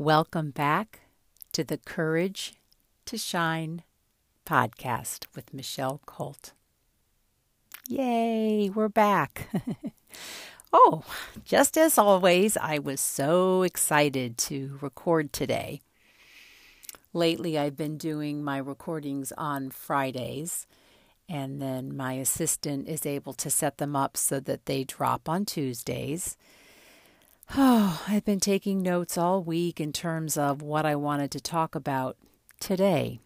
Welcome back to the Courage to Shine podcast with Michelle Colt. Yay, we're back. oh, just as always, I was so excited to record today. Lately, I've been doing my recordings on Fridays, and then my assistant is able to set them up so that they drop on Tuesdays. Oh, I've been taking notes all week in terms of what I wanted to talk about today.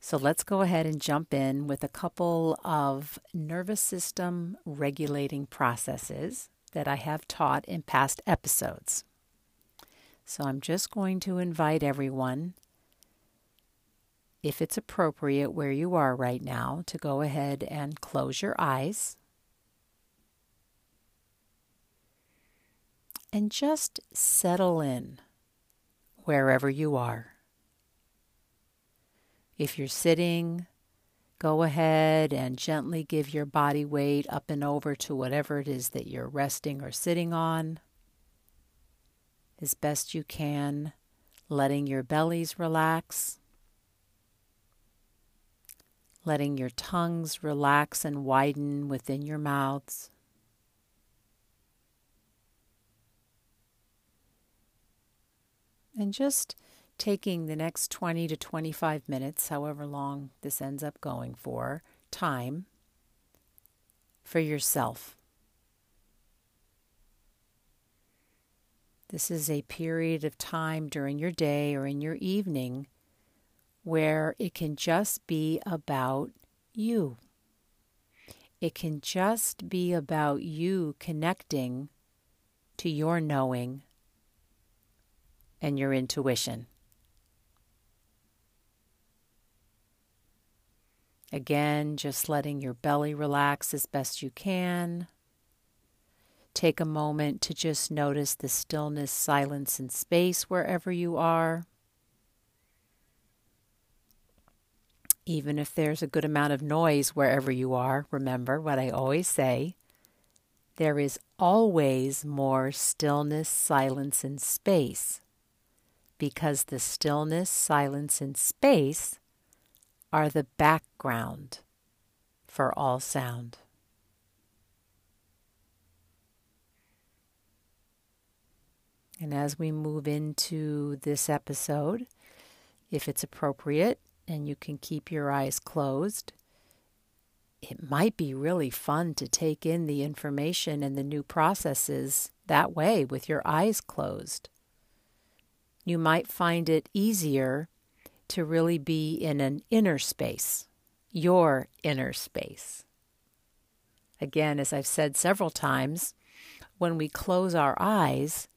So let's go ahead and jump in with a couple of nervous system regulating processes that I have taught in past episodes. So I'm just going to invite everyone, if it's appropriate where you are right now, to go ahead and close your eyes. And just settle in wherever you are. If you're sitting, go ahead and gently give your body weight up and over to whatever it is that you're resting or sitting on. As best you can, letting your bellies relax, letting your tongues relax and widen within your mouths. And just taking the next 20 to 25 minutes, however long this ends up going for, time for yourself. This is a period of time during your day or in your evening where it can just be about you. It can just be about you connecting to your knowing and your intuition. Again, just letting your belly relax as best you can. Take a moment to just notice the stillness, silence, and space wherever you are. Even if there's a good amount of noise wherever you are, remember what I always say there is always more stillness, silence, and space because the stillness, silence, and space are the background for all sound. And as we move into this episode, if it's appropriate and you can keep your eyes closed, it might be really fun to take in the information and the new processes that way with your eyes closed you might find it easier to really be in an inner space, your inner space. Again, as I've said several times, when we close our eyes,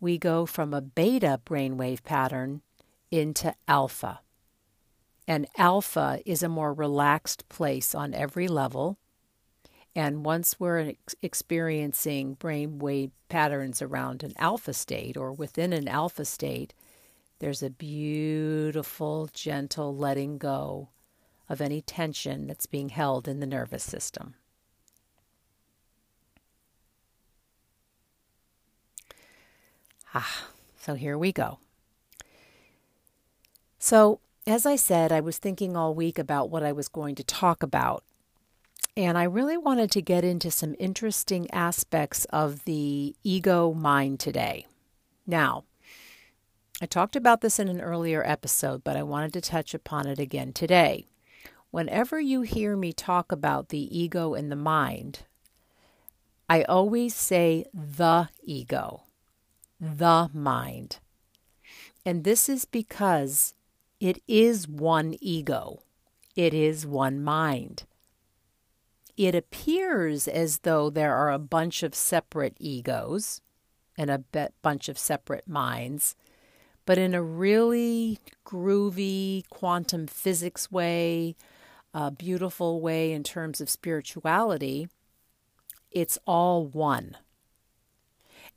we go from a beta brainwave pattern into alpha. And alpha is a more relaxed place on every level. And once we're ex- experiencing brainwave patterns around an alpha state or within an alpha state, there's a beautiful, gentle letting go of any tension that's being held in the nervous system. Ah, so here we go. So, as I said, I was thinking all week about what I was going to talk about and I really wanted to get into some interesting aspects of the ego mind today. Now, I talked about this in an earlier episode, but I wanted to touch upon it again today. Whenever you hear me talk about the ego and the mind, I always say the ego, the mind. And this is because it is one ego, it is one mind it appears as though there are a bunch of separate egos and a bunch of separate minds, but in a really groovy quantum physics way, a beautiful way in terms of spirituality, it's all one.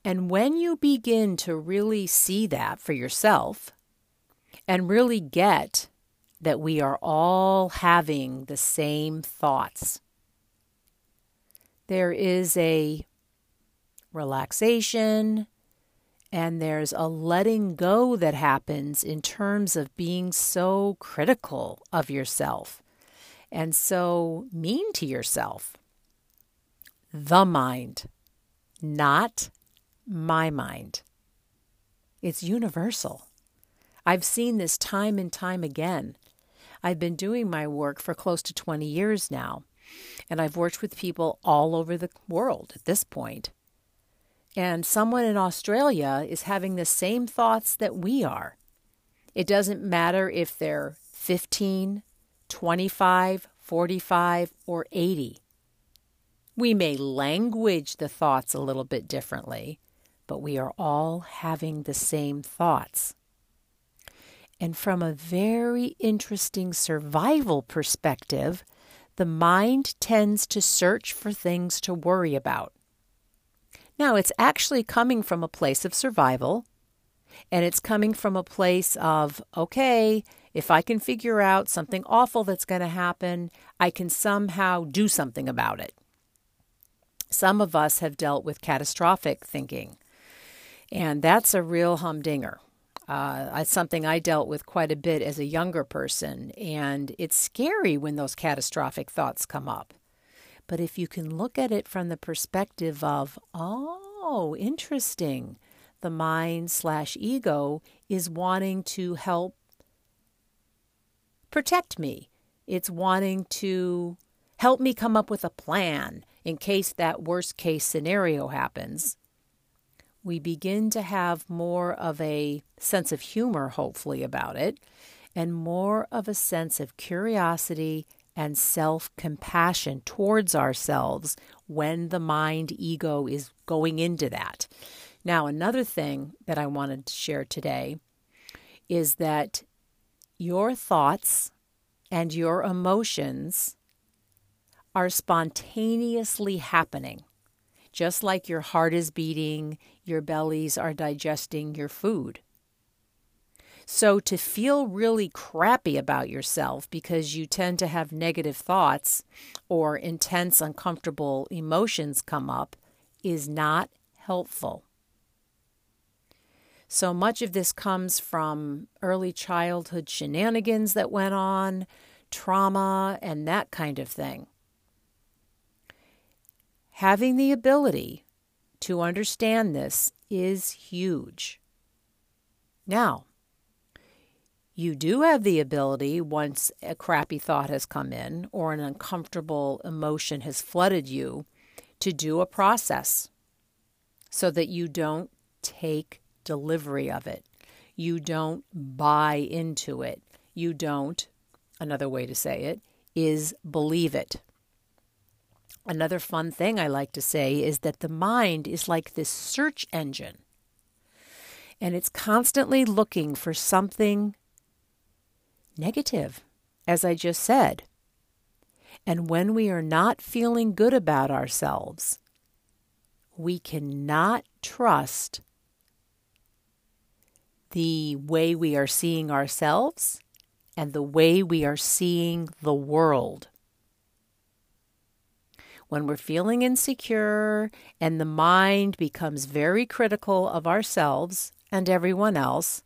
And when you begin to really see that for yourself and really get that we are all having the same thoughts, there is a relaxation And there's a letting go that happens in terms of being so critical of yourself and so mean to yourself. The mind, not my mind. It's universal. I've seen this time and time again. I've been doing my work for close to 20 years now, and I've worked with people all over the world at this point. And someone in Australia is having the same thoughts that we are. It doesn't matter if they're 15, 25, 45, or 80. We may language the thoughts a little bit differently, but we are all having the same thoughts. And from a very interesting survival perspective, the mind tends to search for things to worry about. Now, it's actually coming from a place of survival, and it's coming from a place of, okay, if I can figure out something awful that's going to happen, I can somehow do something about it. Some of us have dealt with catastrophic thinking, and that's a real humdinger. Uh, something I dealt with quite a bit as a younger person, and it's scary when those catastrophic thoughts come up. But if you can look at it from the perspective of, oh, interesting, the mind slash ego is wanting to help protect me. It's wanting to help me come up with a plan in case that worst case scenario happens we begin to have more of a sense of humor, hopefully, about it, and more of a sense of curiosity and self compassion towards ourselves when the mind ego is going into that. Now, another thing that I wanted to share today is that your thoughts and your emotions are spontaneously happening. Just like your heart is beating, your bellies are digesting your food. So, to feel really crappy about yourself because you tend to have negative thoughts or intense, uncomfortable emotions come up is not helpful. So much of this comes from early childhood shenanigans that went on, trauma, and that kind of thing. Having the ability to understand this is huge. Now, you do have the ability, once a crappy thought has come in or an uncomfortable emotion has flooded you, to do a process so that you don't take delivery of it. You don't buy into it. You don't, another way to say it, is believe it. Another fun thing I like to say is that the mind is like this search engine, and it's constantly looking for something negative, as I just said. And when we are not feeling good about ourselves, we cannot trust the way we are seeing ourselves and the way we are seeing the world when we're feeling insecure and the mind becomes very critical of ourselves and everyone else,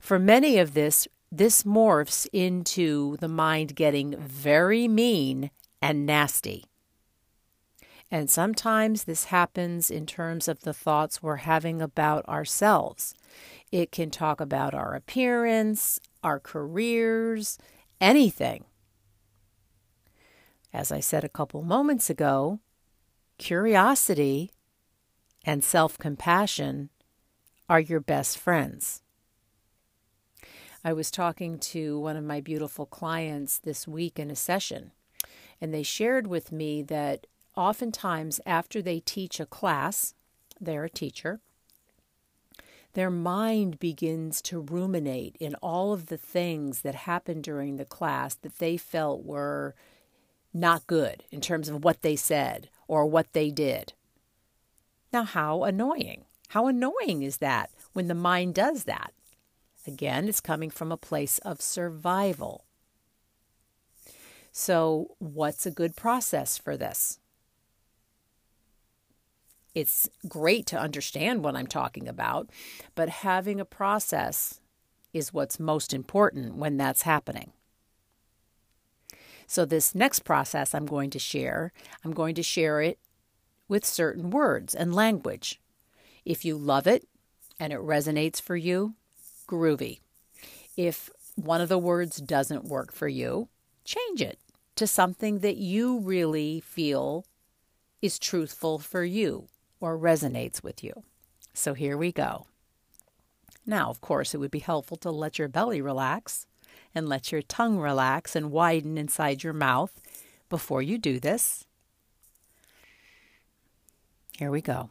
for many of this, this morphs into the mind getting very mean and nasty. And sometimes this happens in terms of the thoughts we're having about ourselves. It can talk about our appearance, our careers, anything. As I said a couple moments ago, curiosity and self compassion are your best friends. I was talking to one of my beautiful clients this week in a session, and they shared with me that oftentimes after they teach a class, they're a teacher, their mind begins to ruminate in all of the things that happened during the class that they felt were not good in terms of what they said or what they did. Now, how annoying. How annoying is that when the mind does that? Again, it's coming from a place of survival. So, what's a good process for this? It's great to understand what I'm talking about, but having a process is what's most important when that's happening. So, this next process I'm going to share, I'm going to share it with certain words and language. If you love it and it resonates for you, groovy. If one of the words doesn't work for you, change it to something that you really feel is truthful for you or resonates with you. So here we go. Now, of course, it would be helpful to let your belly relax and let your tongue relax and widen inside your mouth before you do this. Here we go.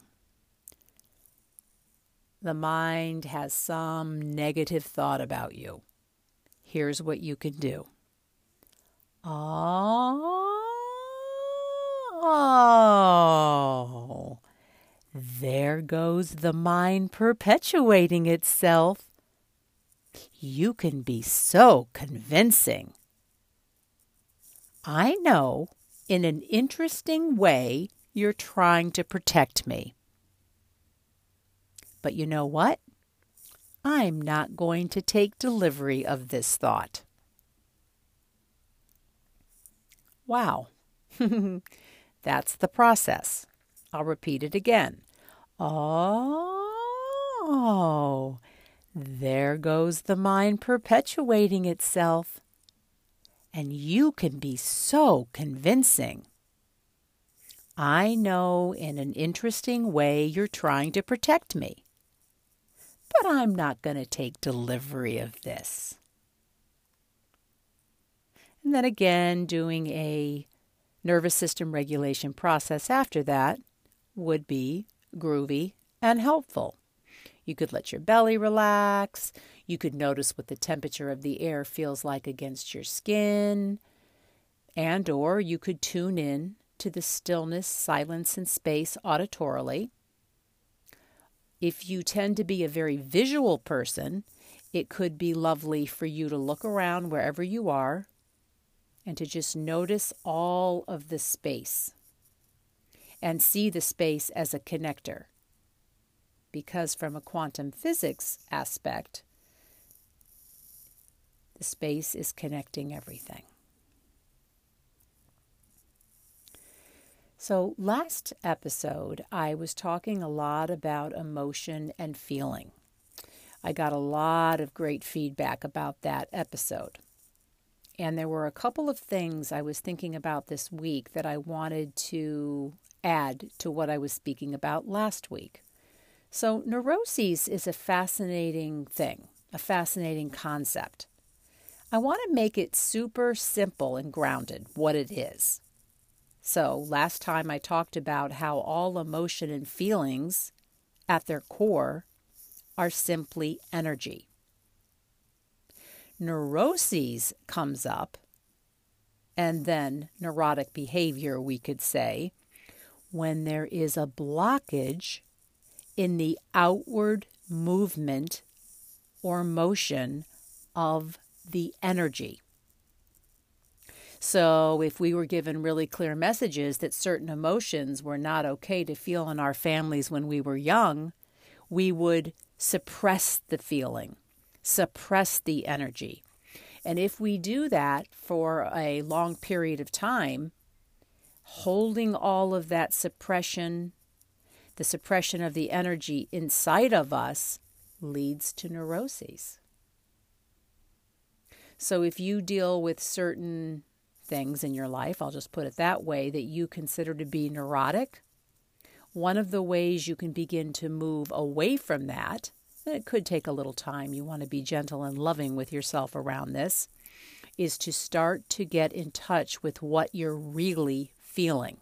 The mind has some negative thought about you. Here's what you can do. Oh, there goes the mind perpetuating itself. You can be so convincing. I know in an interesting way you're trying to protect me. But you know what? I'm not going to take delivery of this thought. Wow. That's the process. I'll repeat it again. Oh, there goes the mind perpetuating itself. And you can be so convincing. I know in an interesting way you're trying to protect me but I'm not going to take delivery of this. And then again, doing a nervous system regulation process after that would be groovy and helpful. You could let your belly relax. You could notice what the temperature of the air feels like against your skin. And or you could tune in to the stillness, silence, and space auditorily if you tend to be a very visual person, it could be lovely for you to look around wherever you are and to just notice all of the space and see the space as a connector. Because, from a quantum physics aspect, the space is connecting everything. So, last episode, I was talking a lot about emotion and feeling. I got a lot of great feedback about that episode. And there were a couple of things I was thinking about this week that I wanted to add to what I was speaking about last week. So, neuroses is a fascinating thing, a fascinating concept. I want to make it super simple and grounded what it is. So, last time I talked about how all emotion and feelings at their core are simply energy. Neuroses comes up, and then neurotic behavior, we could say, when there is a blockage in the outward movement or motion of the energy. So, if we were given really clear messages that certain emotions were not okay to feel in our families when we were young, we would suppress the feeling, suppress the energy. And if we do that for a long period of time, holding all of that suppression, the suppression of the energy inside of us, leads to neuroses. So if you deal with certain things in your life, I'll just put it that way, that you consider to be neurotic, one of the ways you can begin to move away from that, and it could take a little time, you want to be gentle and loving with yourself around this, is to start to get in touch with what you're really feeling.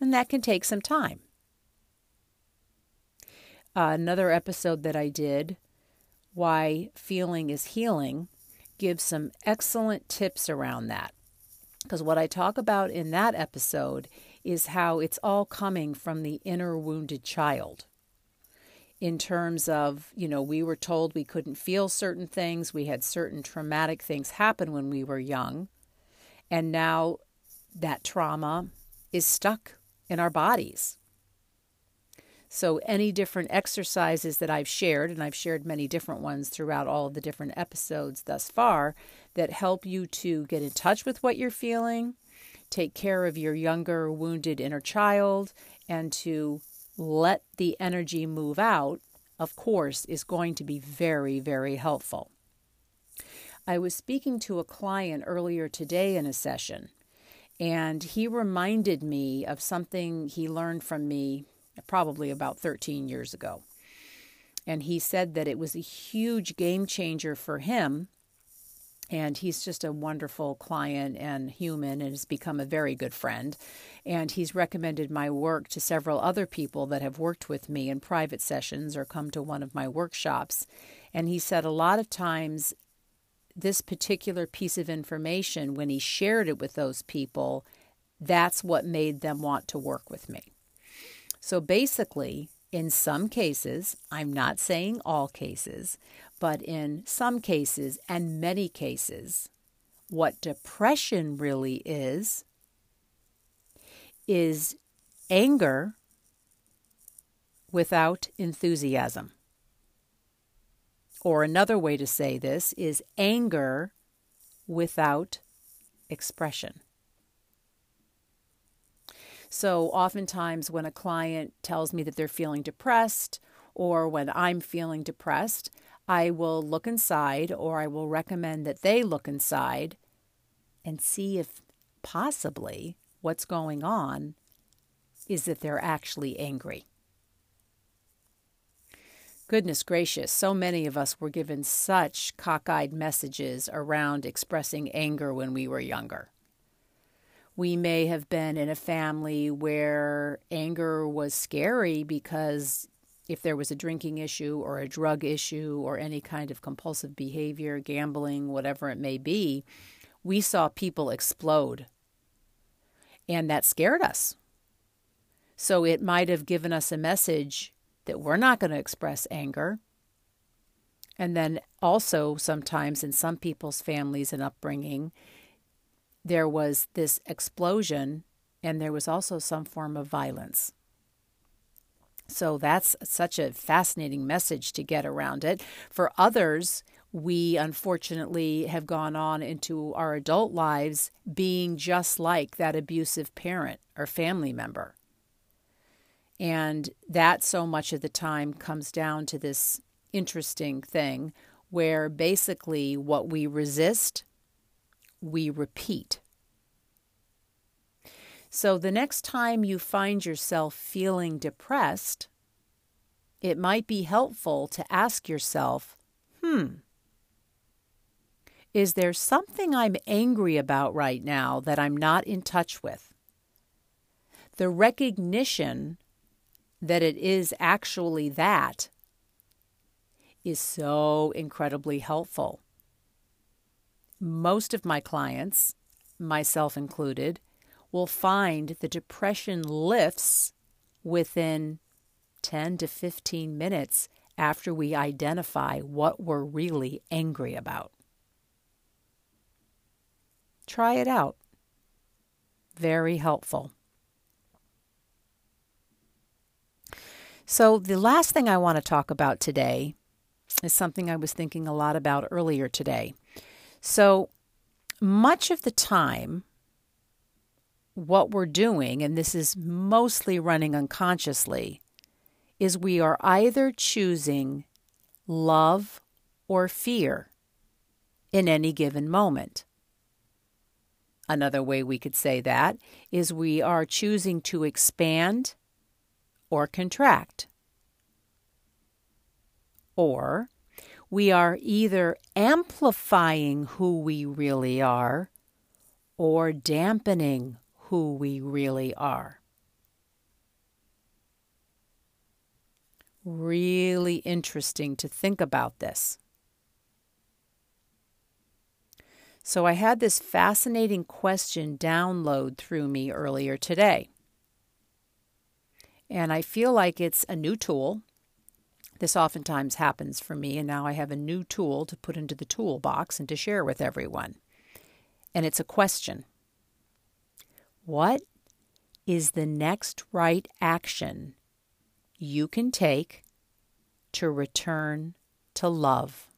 And that can take some time. Uh, another episode that I did, Why Feeling is Healing, gives some excellent tips around that. Because what I talk about in that episode is how it's all coming from the inner wounded child. In terms of, you know, we were told we couldn't feel certain things, we had certain traumatic things happen when we were young, and now that trauma is stuck in our bodies. So, any different exercises that I've shared, and I've shared many different ones throughout all of the different episodes thus far, that help you to get in touch with what you're feeling, take care of your younger, wounded inner child, and to let the energy move out, of course, is going to be very, very helpful. I was speaking to a client earlier today in a session, and he reminded me of something he learned from me probably about 13 years ago. And he said that it was a huge game changer for him. And he's just a wonderful client and human and has become a very good friend. And he's recommended my work to several other people that have worked with me in private sessions or come to one of my workshops. And he said a lot of times this particular piece of information, when he shared it with those people, that's what made them want to work with me. So basically, in some cases, I'm not saying all cases, but in some cases and many cases, what depression really is, is anger without enthusiasm. Or another way to say this is anger without expression. So, oftentimes, when a client tells me that they're feeling depressed, or when I'm feeling depressed, I will look inside, or I will recommend that they look inside and see if possibly what's going on is that they're actually angry. Goodness gracious, so many of us were given such cockeyed messages around expressing anger when we were younger. We may have been in a family where anger was scary because if there was a drinking issue or a drug issue or any kind of compulsive behavior, gambling, whatever it may be, we saw people explode. And that scared us. So it might have given us a message that we're not going to express anger. And then also, sometimes in some people's families and upbringing, there was this explosion and there was also some form of violence. So that's such a fascinating message to get around it. For others, we unfortunately have gone on into our adult lives being just like that abusive parent or family member. And that so much of the time comes down to this interesting thing where basically what we resist we repeat. So the next time you find yourself feeling depressed, it might be helpful to ask yourself, hmm, is there something I'm angry about right now that I'm not in touch with? The recognition that it is actually that is so incredibly helpful most of my clients, myself included, will find the depression lifts within 10 to 15 minutes after we identify what we're really angry about. Try it out. Very helpful. So, the last thing I want to talk about today is something I was thinking a lot about earlier today. So much of the time, what we're doing, and this is mostly running unconsciously, is we are either choosing love or fear in any given moment. Another way we could say that is we are choosing to expand or contract. Or we are either amplifying who we really are or dampening who we really are. Really interesting to think about this. So, I had this fascinating question download through me earlier today. And I feel like it's a new tool this oftentimes happens for me, and now I have a new tool to put into the toolbox and to share with everyone. And it's a question What is the next right action you can take to return to love?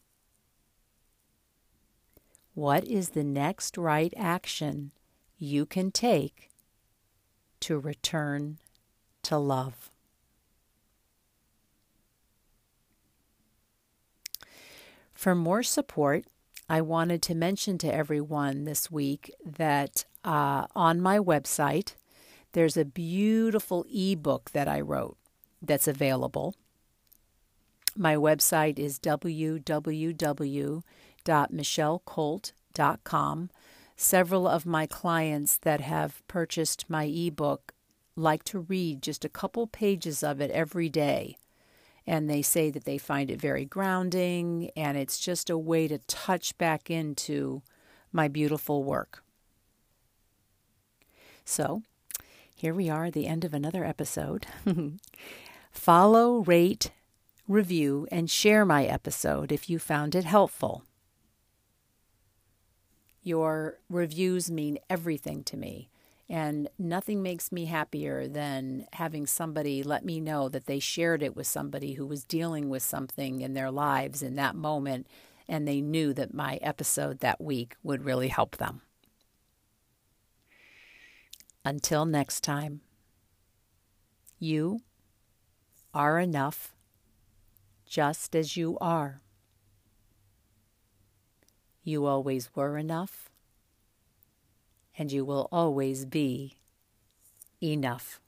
What is the next right action you can take to return to love? For more support, I wanted to mention to everyone this week that uh, on my website, there's a beautiful ebook that I wrote that's available. My website is www.michellecolt.com. Several of my clients that have purchased my ebook like to read just a couple pages of it every day. And they say that they find it very grounding and it's just a way to touch back into my beautiful work. So, here we are at the end of another episode. Follow, rate, review, and share my episode if you found it helpful. Your reviews mean everything to me. And nothing makes me happier than having somebody let me know that they shared it with somebody who was dealing with something in their lives in that moment and they knew that my episode that week would really help them. Until next time, you are enough just as you are. You always were enough and you will always be enough.